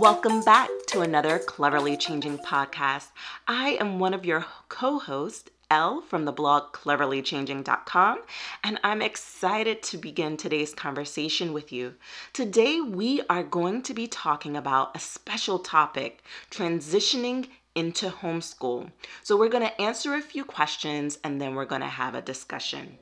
Welcome back to another Cleverly Changing podcast. I am one of your co hosts, Elle from the blog cleverlychanging.com, and I'm excited to begin today's conversation with you. Today, we are going to be talking about a special topic transitioning into homeschool. So, we're going to answer a few questions and then we're going to have a discussion.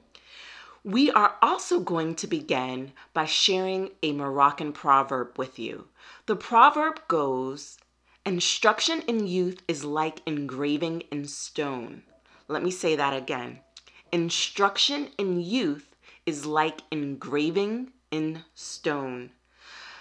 We are also going to begin by sharing a Moroccan proverb with you. The proverb goes Instruction in youth is like engraving in stone. Let me say that again. Instruction in youth is like engraving in stone.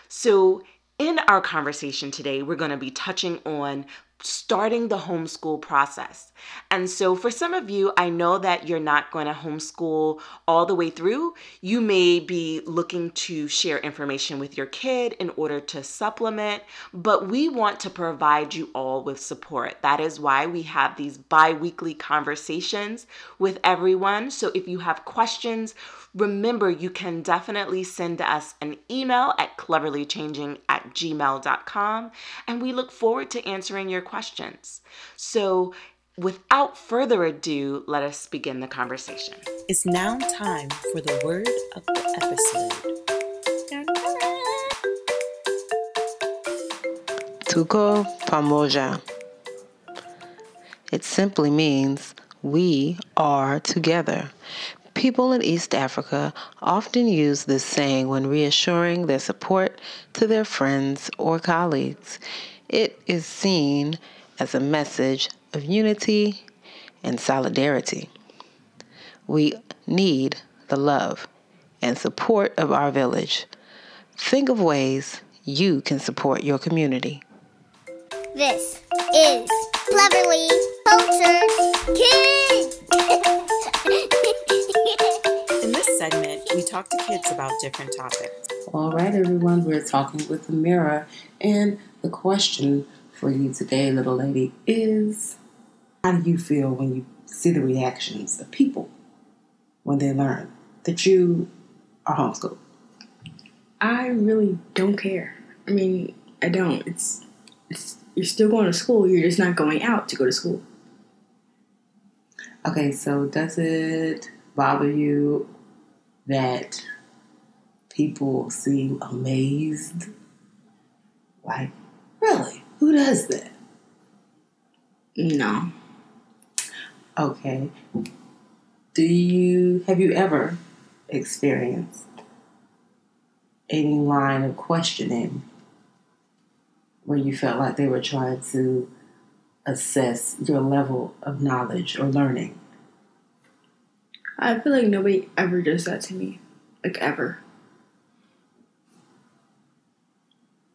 So, in our conversation today, we're going to be touching on starting the homeschool process. And so, for some of you, I know that you're not going to homeschool all the way through. You may be looking to share information with your kid in order to supplement, but we want to provide you all with support. That is why we have these bi weekly conversations with everyone. So, if you have questions, remember you can definitely send us an email at cleverlychanging at gmail.com and we look forward to answering your questions. So, without further ado, let us begin the conversation. It's now time for the word of the episode. Tuko Pamoja. It simply means we are together. People in East Africa often use this saying when reassuring their support to their friends or colleagues. It is seen as a message of unity and solidarity. We need the love and support of our village. Think of ways you can support your community. This is Cleverly Cultured Kids! In this segment, we talk to kids about different topics. All right, everyone, we're talking with Aamira, and the question for you today, little lady, is how do you feel when you see the reactions of people when they learn that you are homeschooled? I really don't care. I mean, I don't. It's, it's you're still going to school. You're just not going out to go to school. Okay, so does it bother you that people seem amazed? Like, really? Who does that? No. Okay. Do you have you ever experienced any line of questioning where you felt like they were trying to assess your level of knowledge or learning? I feel like nobody ever does that to me. Like, ever.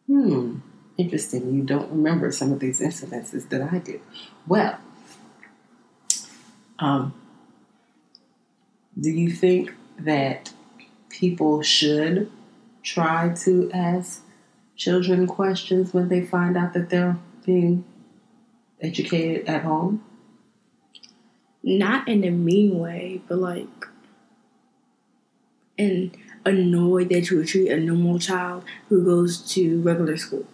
Hmm, interesting. You don't remember some of these incidences that I do. Well, um, do you think that people should try to ask children questions when they find out that they're being educated at home? Not in a mean way, but like, and annoyed that you would treat a normal child who goes to regular school.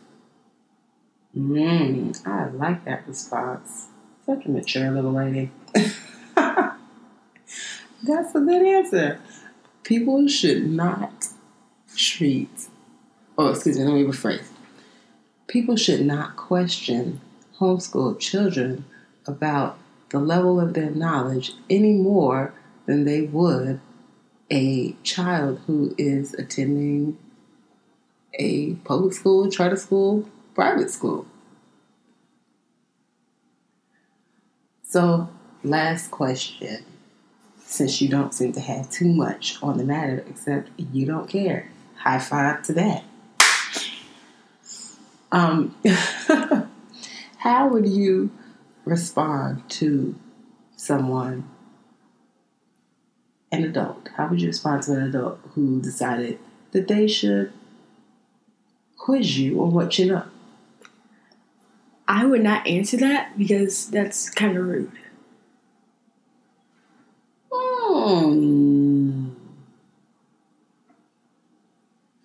Mm, I like that response. Such a mature little lady. That's a good answer. People should not treat, oh, excuse me, let me rephrase. People should not question homeschooled children about the level of their knowledge any more than they would a child who is attending a public school, charter school, private school. So, last question. Since you don't seem to have too much on the matter, except you don't care, high five to that. Um, how would you respond to someone, an adult? How would you respond to an adult who decided that they should quiz you on what you know? I would not answer that because that's kind of rude. Hmm.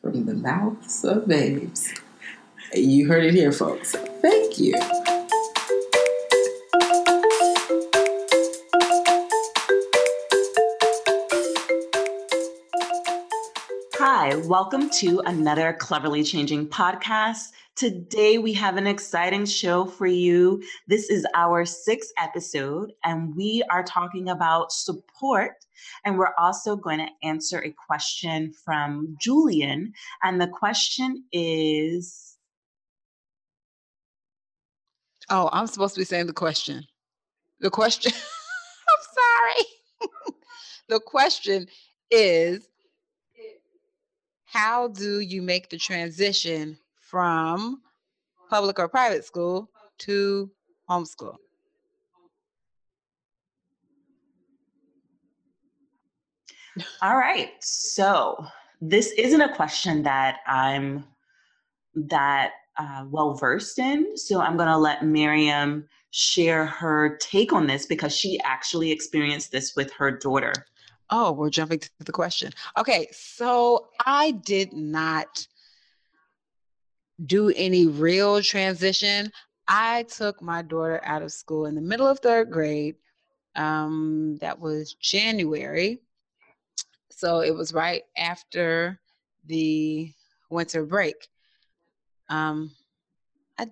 From the mouths of babes. You heard it here, folks. Thank you. Welcome to another Cleverly Changing podcast. Today we have an exciting show for you. This is our sixth episode, and we are talking about support. And we're also going to answer a question from Julian. And the question is Oh, I'm supposed to be saying the question. The question, I'm sorry. the question is How do you make the transition from public or private school to homeschool? All right. So this isn't a question that I'm that uh, well versed in. So I'm going to let Miriam share her take on this because she actually experienced this with her daughter. Oh, we're jumping to the question. Okay, so I did not do any real transition. I took my daughter out of school in the middle of third grade. Um, that was January. So it was right after the winter break. Um, I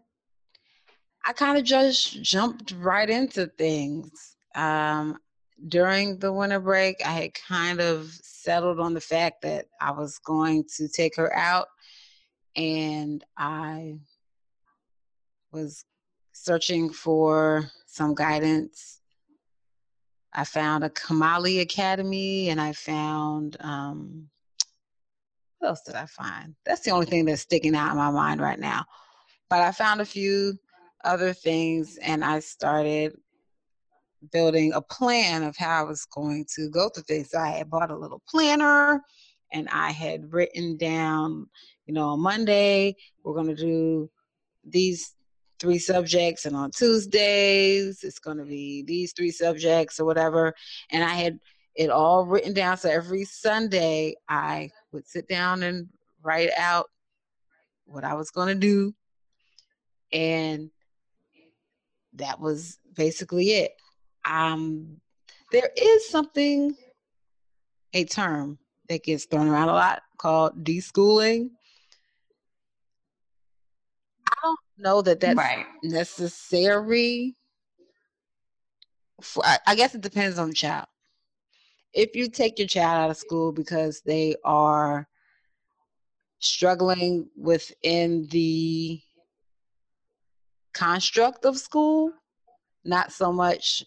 I kind of just jumped right into things. Um, during the winter break, I had kind of settled on the fact that I was going to take her out, and I was searching for some guidance. I found a Kamali Academy, and I found um, what else did I find? That's the only thing that's sticking out in my mind right now. But I found a few other things, and I started building a plan of how I was going to go through things. So I had bought a little planner and I had written down, you know, on Monday, we're going to do these three subjects, and on Tuesdays, it's going to be these three subjects or whatever. And I had it all written down. So every Sunday, I would sit down and write out what I was going to do. And that was basically it. Um, there is something, a term that gets thrown around a lot called deschooling. I don't know that that's Right. necessary. For, I, I guess it depends on the child. If you take your child out of school because they are struggling within the construct of school, not so much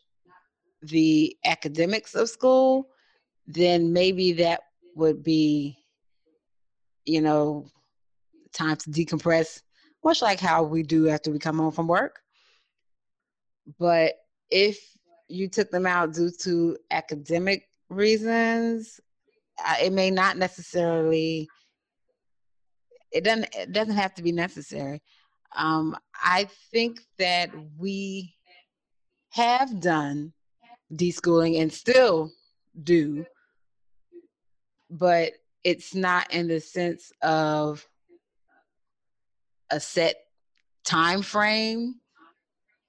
the academics of school, then maybe that would be, you know, time to decompress, much like how we do after we come home from work. But if you took them out due to academic reasons, it may not necessarily. It doesn't. It doesn't have to be necessary. Um, I think that we have done deschooling and still do, but it's not in the sense of a set time frame.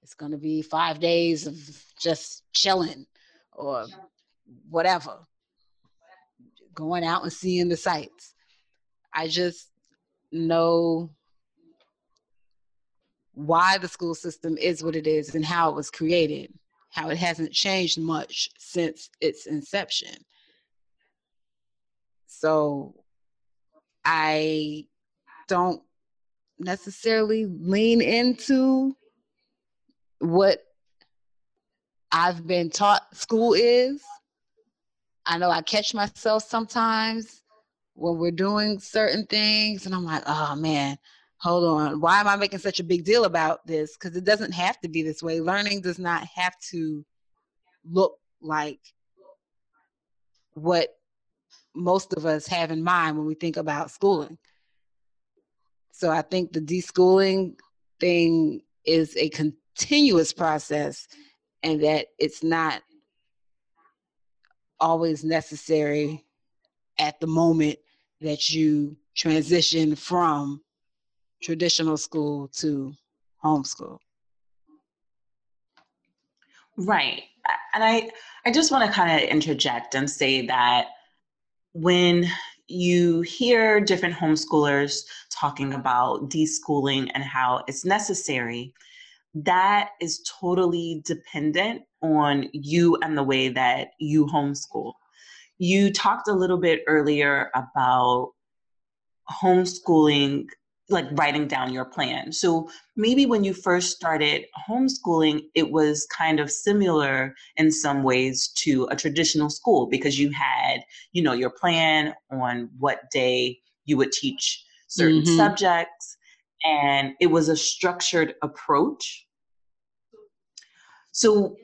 It's going to be five days of just chilling or whatever, going out and seeing the sights. I just know why the school system is what it is and how it was created, how it hasn't changed much since its inception. So I don't necessarily lean into what I've been taught school is. I know I catch myself sometimes when we're doing certain things, and I'm like, oh man, hold on. Why am I making such a big deal about this? Because it doesn't have to be this way. Learning does not have to look like what most of us have in mind when we think about schooling. So I think the deschooling thing is a continuous process and that it's not always necessary at the moment that you transition from traditional school to homeschool. Right. And I I just want to kind of interject and say that when you hear different homeschoolers talking about deschooling and how it's necessary, that is totally dependent on you and the way that you homeschool. You talked a little bit earlier about homeschooling like writing down your plan. So maybe when you first started homeschooling, it was kind of similar in some ways to a traditional school because you had, you know, your plan on what day you would teach certain mm-hmm. subjects and it was a structured approach. So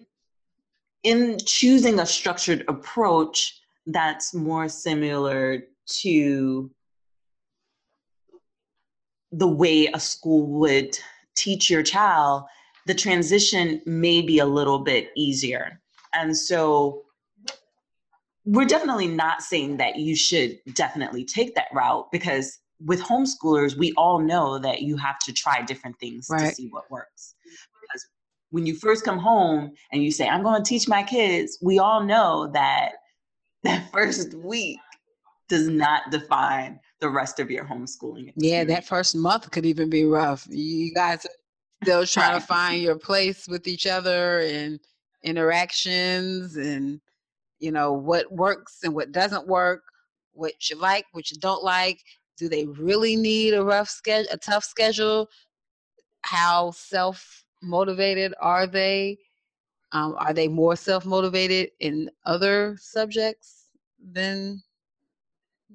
in choosing a structured approach that's more similar to the way a school would teach your child, the transition may be a little bit easier. And so we're definitely not saying that you should definitely take that route because with homeschoolers, we all know that you have to try different things right. to see what works. Because when you first come home and you say, I'm going to teach my kids, we all know that that first week does not define the rest of your homeschooling. Experience. Yeah, that first month could even be rough. You guys are still trying to find your place with each other and interactions and you know what works and what doesn't work, what you like, what you don't like. Do they really need a rough schedule, a tough schedule? How self motivated are they? Um, are they more self motivated in other subjects than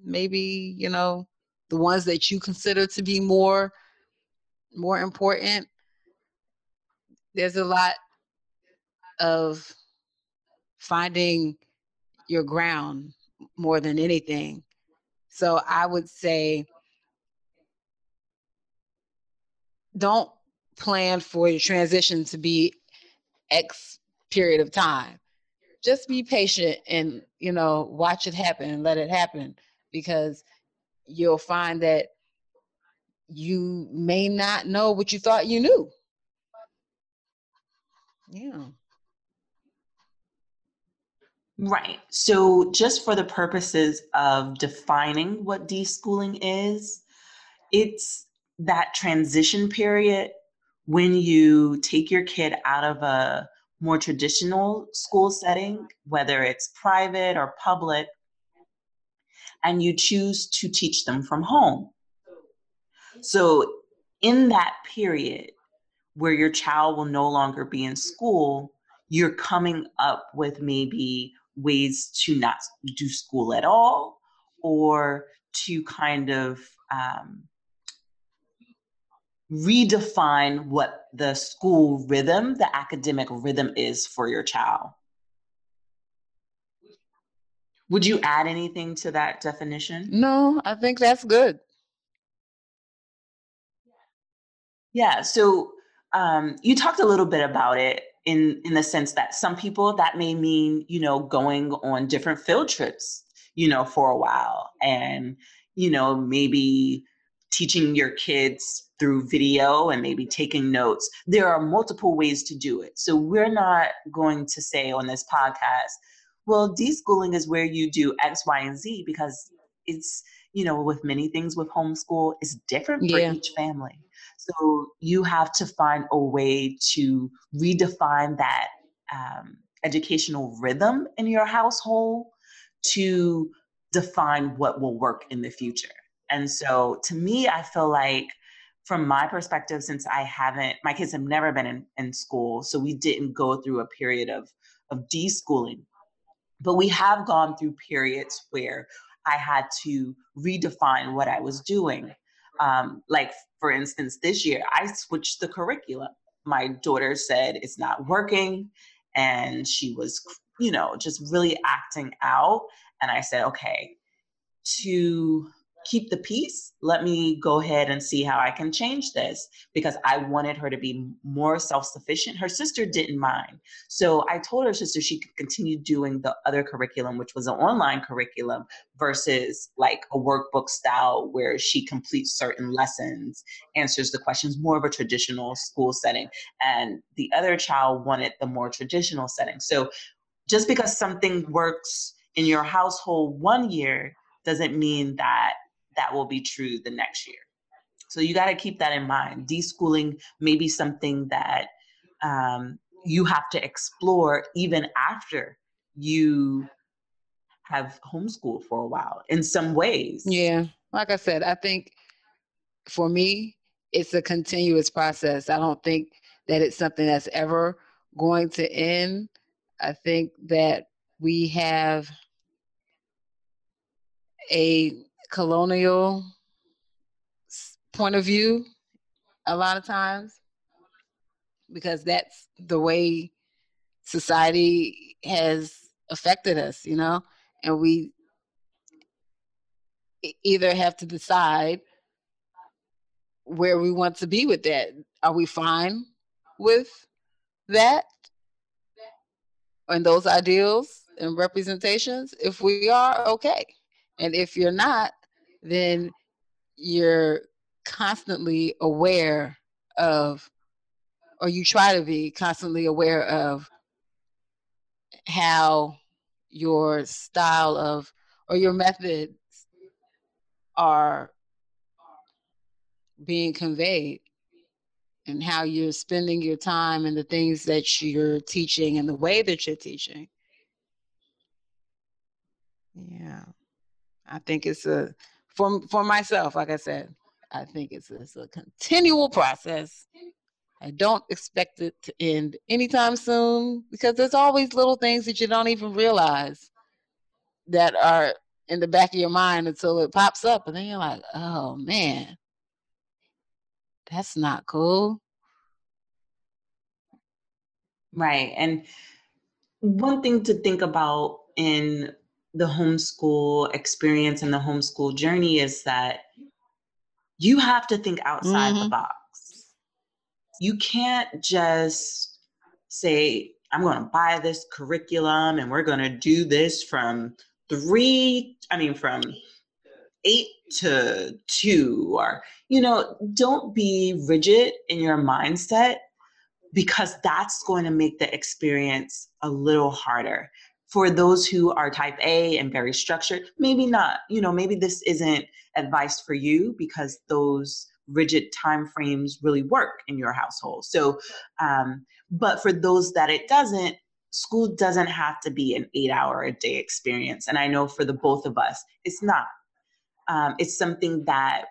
maybe you know the ones that you consider to be more more important there's a lot of finding your ground more than anything. So i would say don't plan for your transition to be x period of time. Just be patient and you know watch it happen and let it happen because you'll find that you may not know what you thought you knew. Yeah. Right. So, just for the purposes of defining what deschooling is, it's that transition period when you take your kid out of a more traditional school setting, whether it's private or public, and you choose to teach them from home. So, in that period where your child will no longer be in school, you're coming up with maybe ways to not do school at all or to kind of um, redefine what the school rhythm, the academic rhythm is for your child. Would you add anything to that definition? No, I think that's good. Yeah. So um, you talked a little bit about it in in the sense that some people that may mean you know going on different field trips, you know, for a while, and you know maybe teaching your kids through video and maybe taking notes. There are multiple ways to do it. So we're not going to say on this podcast well, deschooling is where you do X, Y, and Z because it's, you know, with many things with homeschool, it's different for yeah. each family. So you have to find a way to redefine that um, educational rhythm in your household to define what will work in the future. And so to me, I feel like from my perspective, since I haven't, my kids have never been in, in school, so we didn't go through a period of of deschooling. But we have gone through periods where I had to redefine what I was doing. Um, like, for instance, this year, I switched the curriculum. My daughter said it's not working, and she was, you know, just really acting out. And I said, okay, to keep the peace. Let me go ahead and see how I can change this because I wanted her to be more self sufficient. Her sister didn't mind. So I told her sister she could continue doing the other curriculum, which was an online curriculum versus like a workbook style where she completes certain lessons, answers the questions, more of a traditional school setting. And the other child wanted the more traditional setting. So just because something works in your household one year doesn't mean that that will be true the next year. So you got to keep that in mind. Deschooling may be something that um, you have to explore even after you have homeschooled for a while in some ways. Yeah. Like I said, I think for me, it's a continuous process. I don't think that it's something that's ever going to end. I think that we have a colonial point of view a lot of times because that's the way society has affected us, you know, and we either have to decide where we want to be with that. Are we fine with that and those ideals and representations? If we are, okay. And if you're not, then you're constantly aware of, or you try to be constantly aware of how your style of or your methods are being conveyed and how you're spending your time and the things that you're teaching and the way that you're teaching. Yeah. I think it's a for for myself, like I said, I think it's it's a continual process. I don't expect it to end anytime soon because there's always little things that you don't even realize that are in the back of your mind until it pops up, and then you're like, "Oh man, that's not cool." Right, and one thing to think about in the homeschool experience and the homeschool journey is that you have to think outside mm-hmm. the box. You can't just say, I'm going to buy this curriculum and we're going to do this from three, I mean, from eight to two, or, you know, don't be rigid in your mindset because that's going to make the experience a little harder for those who are type A and very structured, maybe not. You know, maybe this isn't advice for you because those rigid time frames really work in your household. So, um, but for those that it doesn't, school doesn't have to be an eight hour a day experience. And I know for the both of us, it's not. Um, it's something that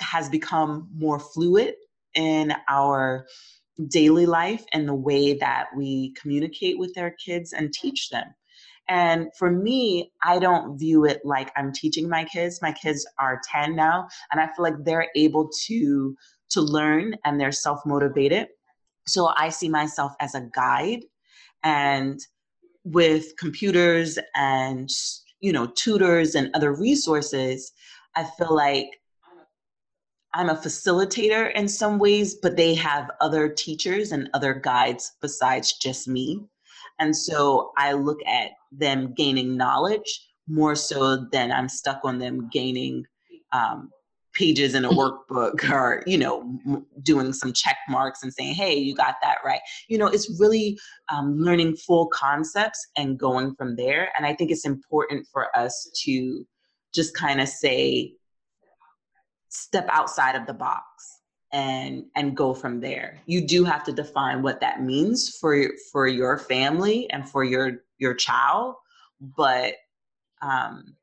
has become more fluid in our daily life and the way that we communicate with our kids and teach them. And for me, I don't view it like I'm teaching my kids. My kids are 10 now, and I feel like they're able to to learn and they're self-motivated. So I see myself as a guide and with computers and you know tutors and other resources, I feel like I'm a facilitator in some ways, but they have other teachers and other guides besides just me. And so I look at them gaining knowledge more so than I'm stuck on them gaining um, pages in a mm-hmm. workbook or you know doing some check marks and saying hey you got that right. You know it's really um, learning full concepts and going from there. And i think it's important for us to just kind of say step outside of the box and and go from there. You do have to define what that means for for your family and for your your child but um,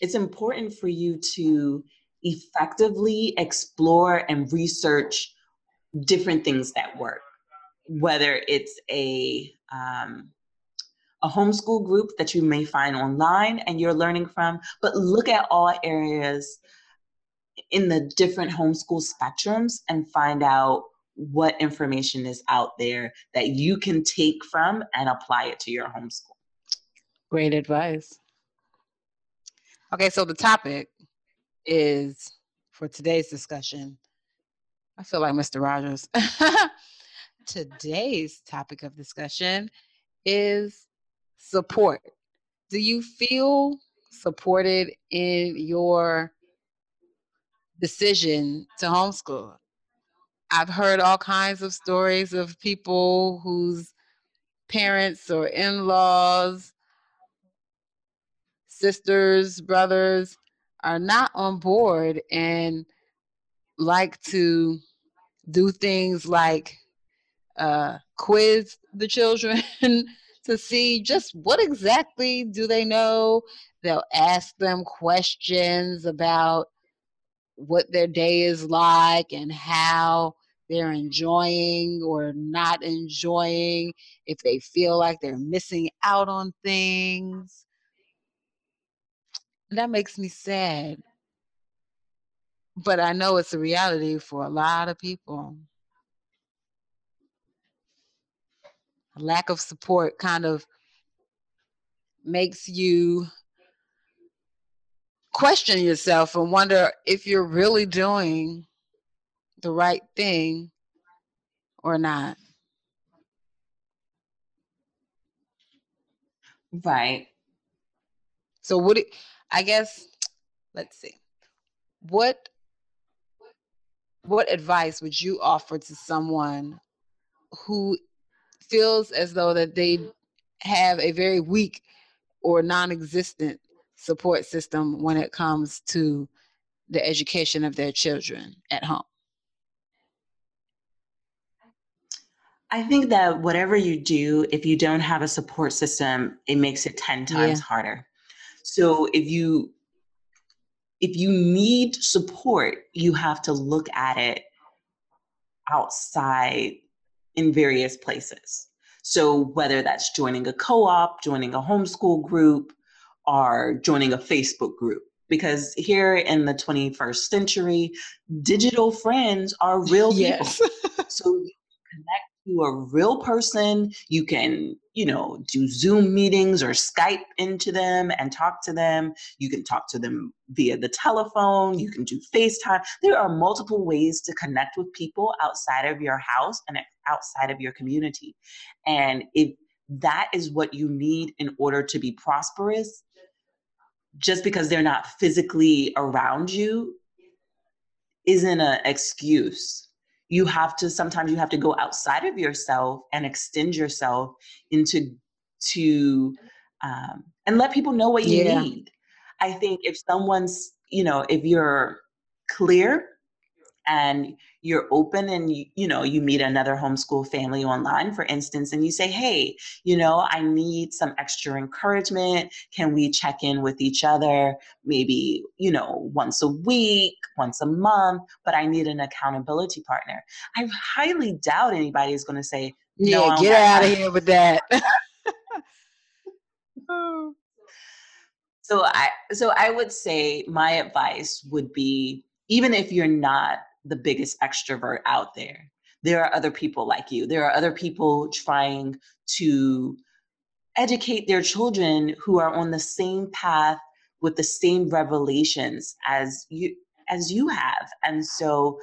it's important for you to effectively explore and research different things that work. Whether it's a um, a homeschool group that you may find online and you're learning from but look at all areas in the different homeschool spectrums and find out what information is out there that you can take from and apply it to your homeschool. Great advice. Okay, so the topic is for today's discussion. I feel like Mr. Rogers. today's topic of discussion is support. Do you feel supported in your decision to homeschool? I've heard all kinds of stories of people whose parents or in laws, sisters, brothers are not on board and like to do things like uh, quiz the children to see just what exactly do they know. They'll ask them questions about what their day is like and how they're enjoying or not enjoying, if they feel like they're missing out on things. That makes me sad. But I know it's a reality for a lot of people. Lack of support kind of makes you question yourself and wonder if you're really doing the right thing or not. Right. So what it, I guess let's see. What what advice would you offer to someone who feels as though that they have a very weak or non-existent support system when it comes to the education of their children at home? I think that whatever you do, if you don't have a support system, it makes it 10 times Yeah. harder. So if you if you need support, you have to look at it outside in various places. So whether that's joining a co-op, joining a homeschool group, or joining a Facebook group. Because here in the 21st century, digital friends are real people. Yes. So you can connect to a real person. You can, you know, do Zoom meetings or Skype into them and talk to them. You can talk to them via the telephone. You can do FaceTime. There are multiple ways to connect with people outside of your house and outside of your community. And if that is what you need in order to be prosperous, just because they're not physically around you isn't an excuse you have to sometimes you have to go outside of yourself and extend yourself into to um, and let people know what you Yeah. need i think if someone's you know if you're clear and you're open and you, you know you meet another homeschool family online for instance and you say hey you know i need some extra encouragement can we check in with each other maybe you know once a week once a month but i need an accountability partner i highly doubt anybody is going to say No, yeah, get out of here with that. So I so I would say my advice would be even if you're not the biggest extrovert out there, there are other people like you. There are other people trying to educate their children who are on the same path with the same revelations as you as you have. And so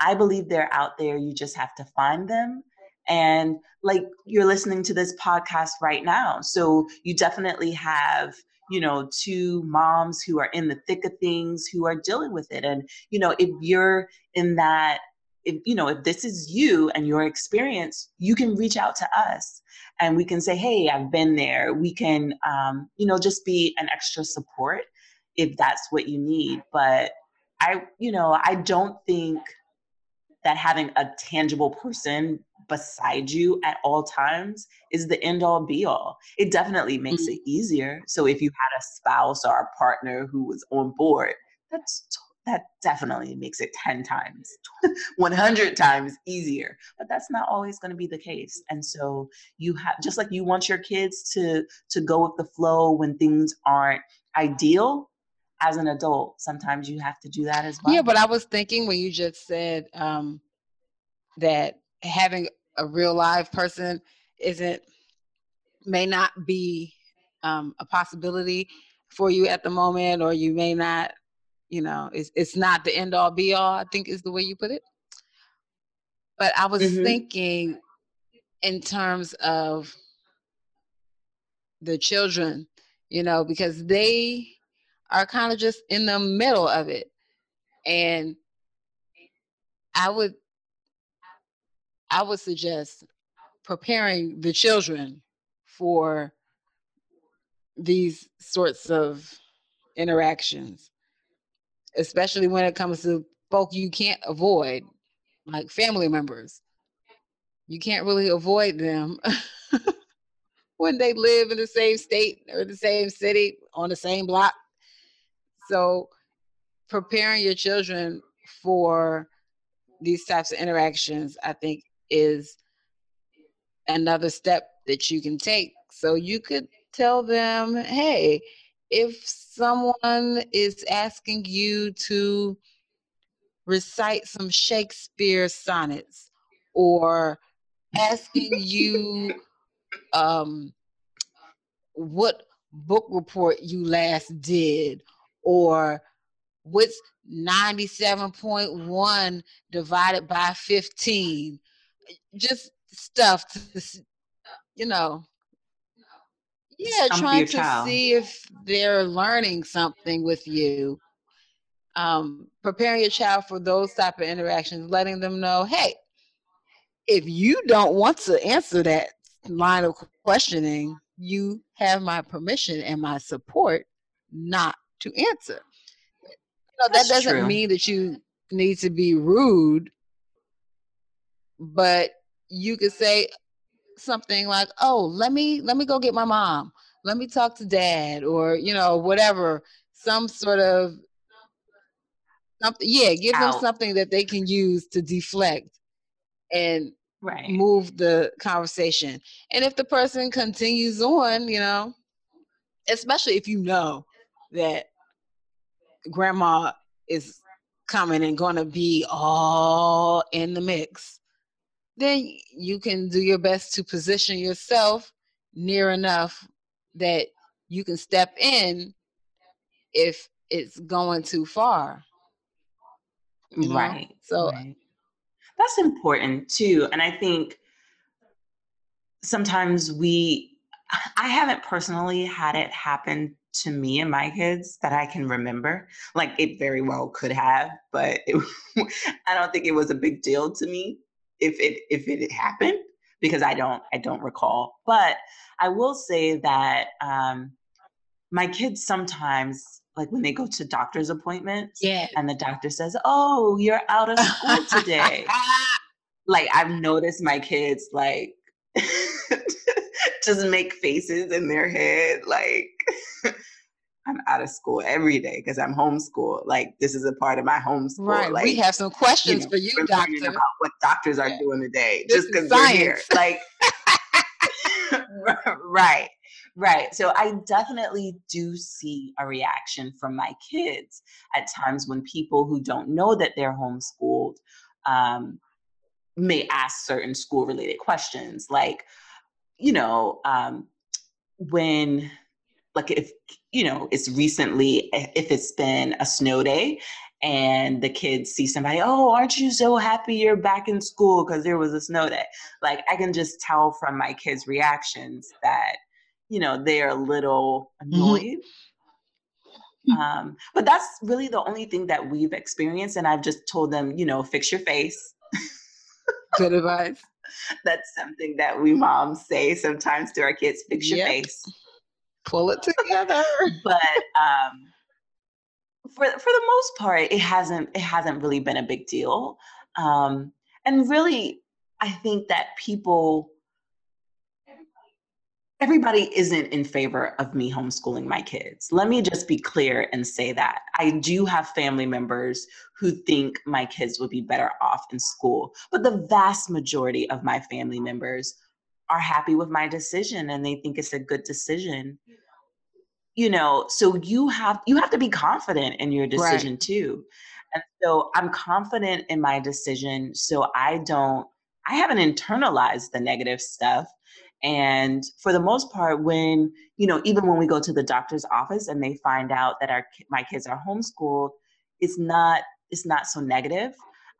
I believe they're out there. You just have to find them. And like you're listening to this podcast right now. So you definitely have, you know, two moms who are in the thick of things who are dealing with it. And, you know, if you're in that, if, you know, if this is you and your experience, you can reach out to us and we can say, hey, I've been there. We can, um, you know, just be an extra support if that's what you need. But I, you know, I don't think that having a tangible person beside you at all times is the end all be all. It definitely makes Mm. it easier. So if you had a spouse or a partner who was on board, that's t- that definitely makes it 10 times 100 times easier but that's not always going to be the case and so you have just like you want your kids to to go with the flow when things aren't ideal as an adult sometimes you have to do that as well Yeah, but I was thinking when you just said um, that having a real live person isn't may not be um, a possibility for you at the moment, or you may not you know, it's it's not the end all be all, I think is the way you put it. But I was Mhm. thinking in terms of the children, you know, because they are kind of just in the middle of it. And I would I would suggest preparing the children for these sorts of interactions, especially when it comes to folk you can't avoid, like family members. You can't really avoid them when they live in the same state or the same city on the same block. So, preparing your children for these types of interactions, I think, is another step that you can take. So, you could tell them, hey, if someone is asking you to recite some Shakespeare sonnets or asking you um, what book report you last did or what's 97.1 divided by 15 just stuff to you know yeah Stump trying to child. see if they're learning something with you um, preparing your child for those type of interactions letting them know hey if you don't want to answer that line of questioning you have my permission and my support not to answer no, that doesn't true. mean that you need to be rude, but you could say something like, "Oh, let me let me go get my mom. Let me talk to dad," or you know, whatever. Some sort of something. Yeah, give them something that they can use to deflect and Right. move the conversation. And if the person continues on, you know, especially if you know that grandma is coming and going to be all in the mix, then you can do your best to position yourself near enough that you can step in if it's going too far. You know? Right. So uh, right. That's important too. And I think sometimes we, I haven't personally had it happen to me and my kids that I can remember. Like it very well could have, but it, I don't think it was a big deal to me if it if it happened because I don't I don't recall. But I will say that um, my kids sometimes like when they go to doctor's appointments yeah. and the doctor says, "Oh, you're out of school today." like I've noticed my kids like just make faces in their head like I'm out of school every day because I'm homeschooled. Like this is a part of my homeschool. right. Like we have some you questions know, for you, we're doctor. about what doctors are Yeah. doing today This just because they're here. Like right, right. So I definitely do see a reaction from my kids at times when people who don't know that they're homeschooled um, may ask certain school related questions like you know um, when like if you know it's recently if it's been a snow day and the kids see somebody oh aren't you so happy you're back in school because there was a snow day? Like i can just tell from my kids reactions that you know they're a little annoyed. Um, but that's really the only thing that we've experienced and i've just told them you know fix your face. Good advice. that's something that we moms say sometimes to our kids fix your Yep. face Pull it together. but um for for the most part it hasn't it hasn't really been a big deal. Um and really i think that people everybody isn't in favor of me homeschooling my kids. Let me just be clear and say that. I do have family members who think my kids would be better off in school but the vast majority of my family members are happy with my decision and they think it's a good decision. You know. So you have you have to be confident in your decision too. And so i'm confident in my decision so i don't i haven't internalized the negative stuff. And for the most part when you know even when we go to the doctor's office and they find out that our my kids are homeschooled it's not it's not so negative.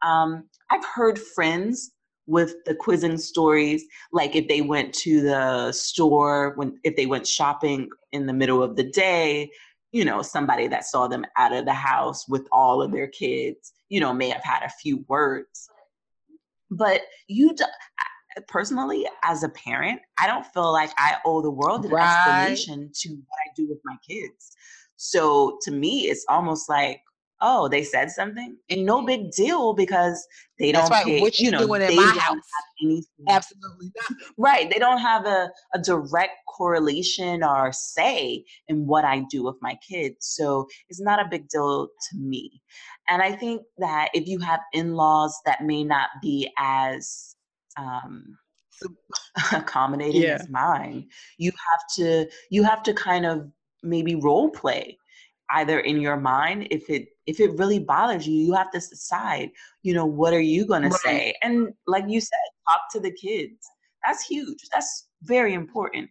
Um, I've heard friends with the quizzing stories, like if they went to the store when if they went shopping in the middle of the day, you know, somebody that saw them out of the house with all of their kids, you know, may have had a few words. But you, do, personally, as a parent, I don't feel like I owe the world an Right. explanation to what I do with my kids. So to me, it's almost like, oh, they said something, and no big deal because they That's don't That's right. pay. What you know, doing in they my don't house? Absolutely not. Right. They don't have a, a direct correlation or say in what I do with my kids. So it's not a big deal to me. And I think that if you have in laws that may not be as um, accommodating Yeah. as mine, you have to you have to kind of maybe role play either in your mind if it if it really bothers you you have to decide you know what are you going Right. to say? And like you said talk to the kids. That's huge. That's very important.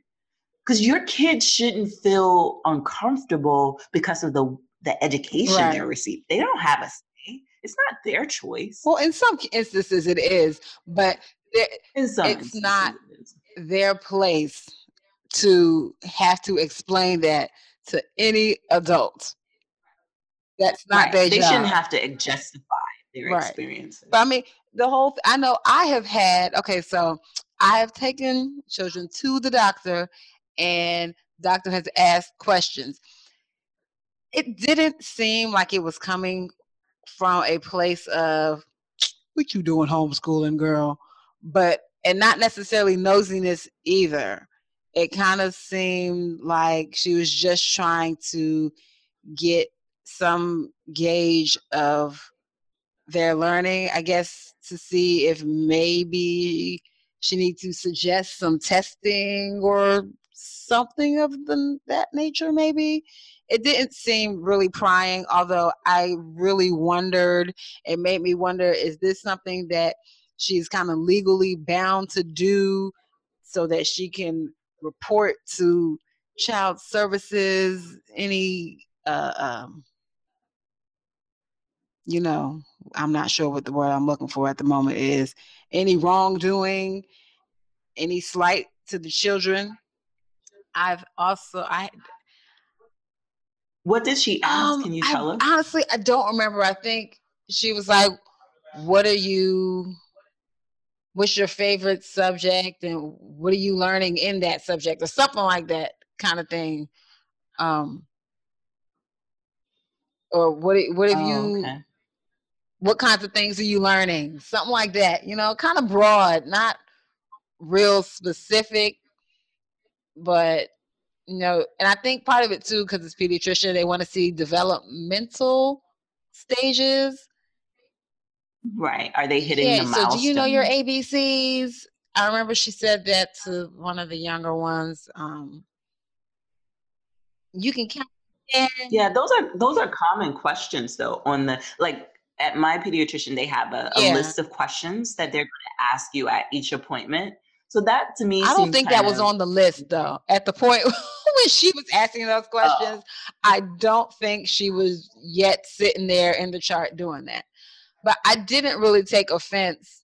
Because your kids shouldn't feel uncomfortable because of the the education Right. they receive they don't have a say. It's not their choice. Well, in some instances it is, but there, in some it's instances not their place to have to explain that to any adult. That's not Right. their they job. shouldn't have to justify their Right. experiences But I mean, the whole. Th- I know I have had. Okay, so I have taken children to the doctor, and doctor has asked questions. It didn't seem like it was coming from a place of what you doing homeschooling, girl, but and not necessarily nosiness either. It kind of seemed like she was just trying to get some gauge of their learning, I guess, to see if maybe she needs to suggest some testing or something of the, that nature, maybe. It didn't seem really prying, although I really wondered. It made me wonder is this something that she's kind of legally bound to do so that she can report to child services any uh, um, you know, I'm not sure what the word I'm looking for at the moment is. Any wrongdoing, any slight to the children. I've also I what did she ask um can you I, tell us honestly I don't remember. I think she was like, "What are you? What's your favorite subject, and what are you learning in that subject, or something like that kind of thing." Um, or what? What have Oh, you? okay. What kinds of things are you learning? Something like that, you know, kind of broad, not real specific, but you know, and I think part of it too, because it's pediatrician, they want to see developmental stages. right are they hitting yeah. the So, do you know your? ABCs? I remember she said that to one of the younger ones. Um, you can count. Yeah, those are those are common questions though. On the like at my pediatrician, they have a, a Yeah. list of questions that they're going to ask you at each appointment. So that to me, I don't think that kind was on the list though. At the point when she was asking those oh. questions, I don't think she was yet sitting there in the chart doing that. But I didn't really take offense,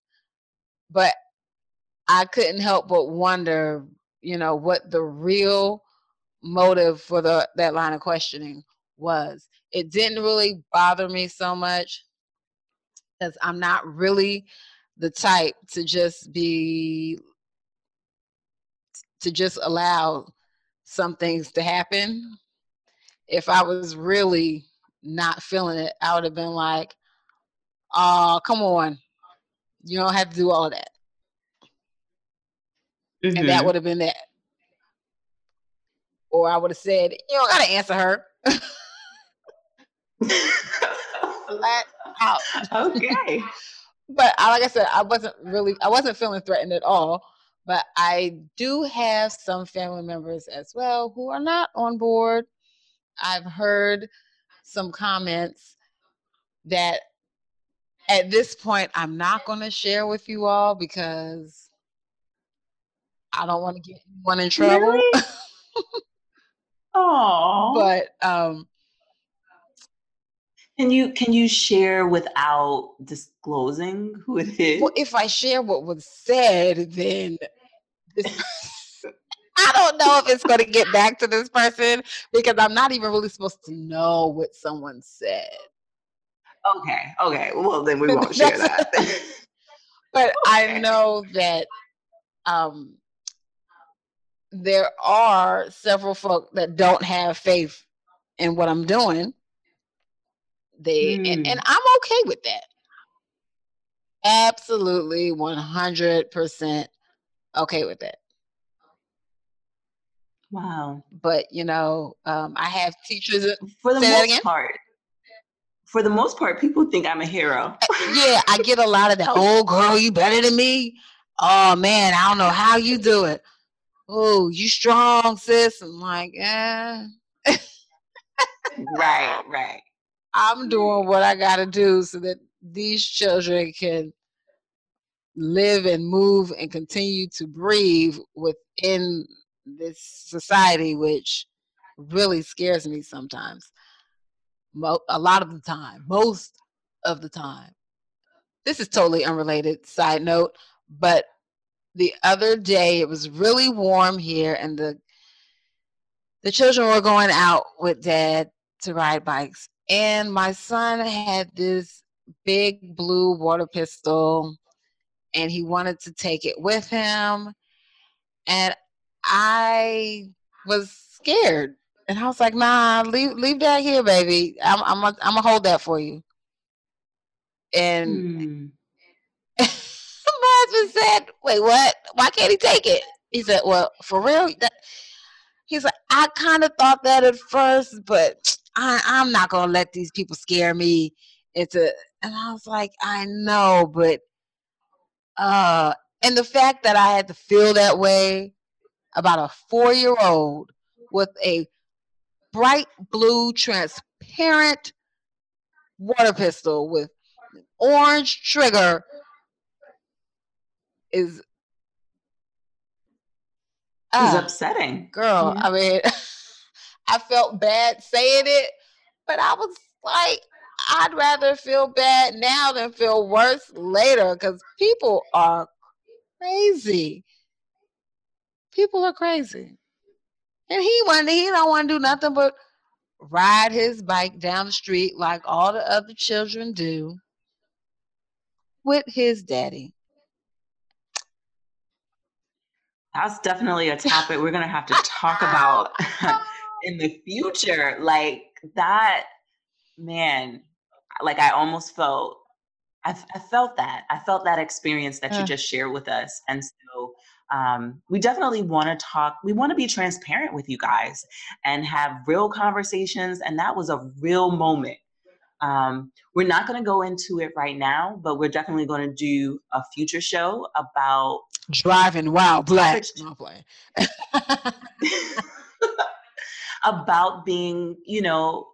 but I couldn't help but wonder, you know, what the real motive for the that line of questioning was. It didn't really bother me so much because I'm not really the type to just be to just allow some things to happen. If I was really not feeling it, I would have been like, "Oh, come on, you don't have to do all of that," and that mm-hmm. would have been that. Or I would have said, "You don't gotta answer her." Flat out. okay. but I, like I said, I wasn't really, I wasn't feeling threatened at all. But I do have some family members as well who are not on board. I've heard some comments that at this point I'm not going to share with you all because I don't want to get anyone in trouble. Really? Oh, but um, Can you can you share without disclosing who it is? Well, if I share what was said, then this, I don't know if it's going to get back to this person because I'm not even really supposed to know what someone said. Okay, okay. Well, then we won't share that. but okay. I know that um, there are several folk that don't have faith in what I'm doing. They mm. and, and hmm. I'm okay with that. Absolutely 100% okay with that. Wow. But you know, um, I have teachers for the most part. For the most part, people think I'm a hero. Uh, yeah, I get a lot of that. Oh, girl, you better than me. Oh man, I don't know how you do it. Oh, you strong, sis. I'm like, eh. right, right. I'm doing what I got to do so that these children can live and move and continue to breathe within this society, which really scares me sometimes. A lot of the time, most of the time. This is totally unrelated, side note, but the other day it was really warm here and the the children were going out with dad to ride bikes and my son had this big blue water pistol and he wanted to take it with him. And i was scared. And i was like nah leave leave that here baby. I'm i'm gonna I'm hold that for you. And hmm. my husband said wait what? Why can't he take it? He said well for real? That, he's like i kind of thought that at first but I, i'm not gonna let these people scare me into and i was like i know but uh, and the fact that I had to feel that way about a four year old with a bright blue transparent water pistol with orange trigger is uh, is upsetting. Girl, I mean I felt bad saying it, but I was like, I'd rather feel bad now than feel worse later because people are crazy. People are crazy. And he wanted he don't want to do nothing but ride his bike down the street like all the other children do with his daddy. That's definitely a topic we're going to have to talk about in the future. Like that man, like I almost felt, I, I felt that. I felt that experience that you just shared with us. And so um, we definitely want to talk, we want to be transparent with you guys and have real conversations. And that was a real moment. Um, we're not going to go into it right now, but we're definitely going to do a future show about driving while black. About being, you know,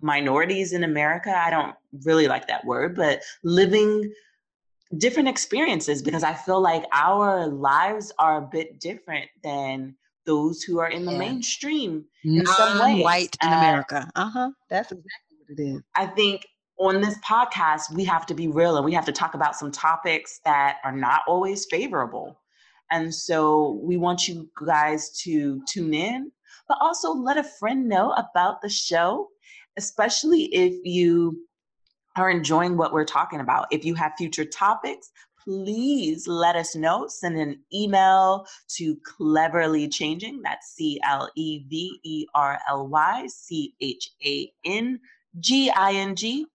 minorities in America. I don't really like that word, but living different experiences because I feel like our lives are a bit different than those who are in the yeah. mainstream in some ways. White in America. Uh huh. That's exactly what it is. I think on this podcast, we have to be real and we have to talk about some topics that are not always favorable. And so we want you guys to tune in, but also let a friend know about the show especially if you are enjoying what we're talking about. If you have future topics, please let us know. Send an email to cleverly changing. That's C L E V E R L Y C H A N G I N G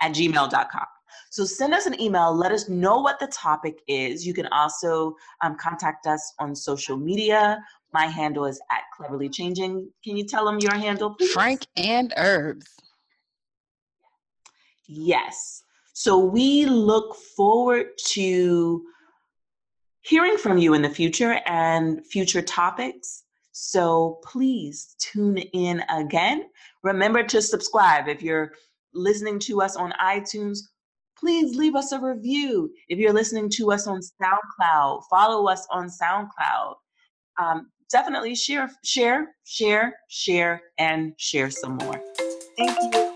at gmail.com. So send us an email. Let us know what the topic is. You can also um, contact us on social media. My handle is at Cleverly Changing. Can you tell them your handle, please? Frank and Herbs. Yes. So we look forward to hearing from you in the future and future topics. So please tune in again. Remember to subscribe. If you're listening to us on iTunes, please leave us a review. If you're listening to us on SoundCloud, follow us on SoundCloud. Um, definitely share, share, share, share, and share some more. Thank you.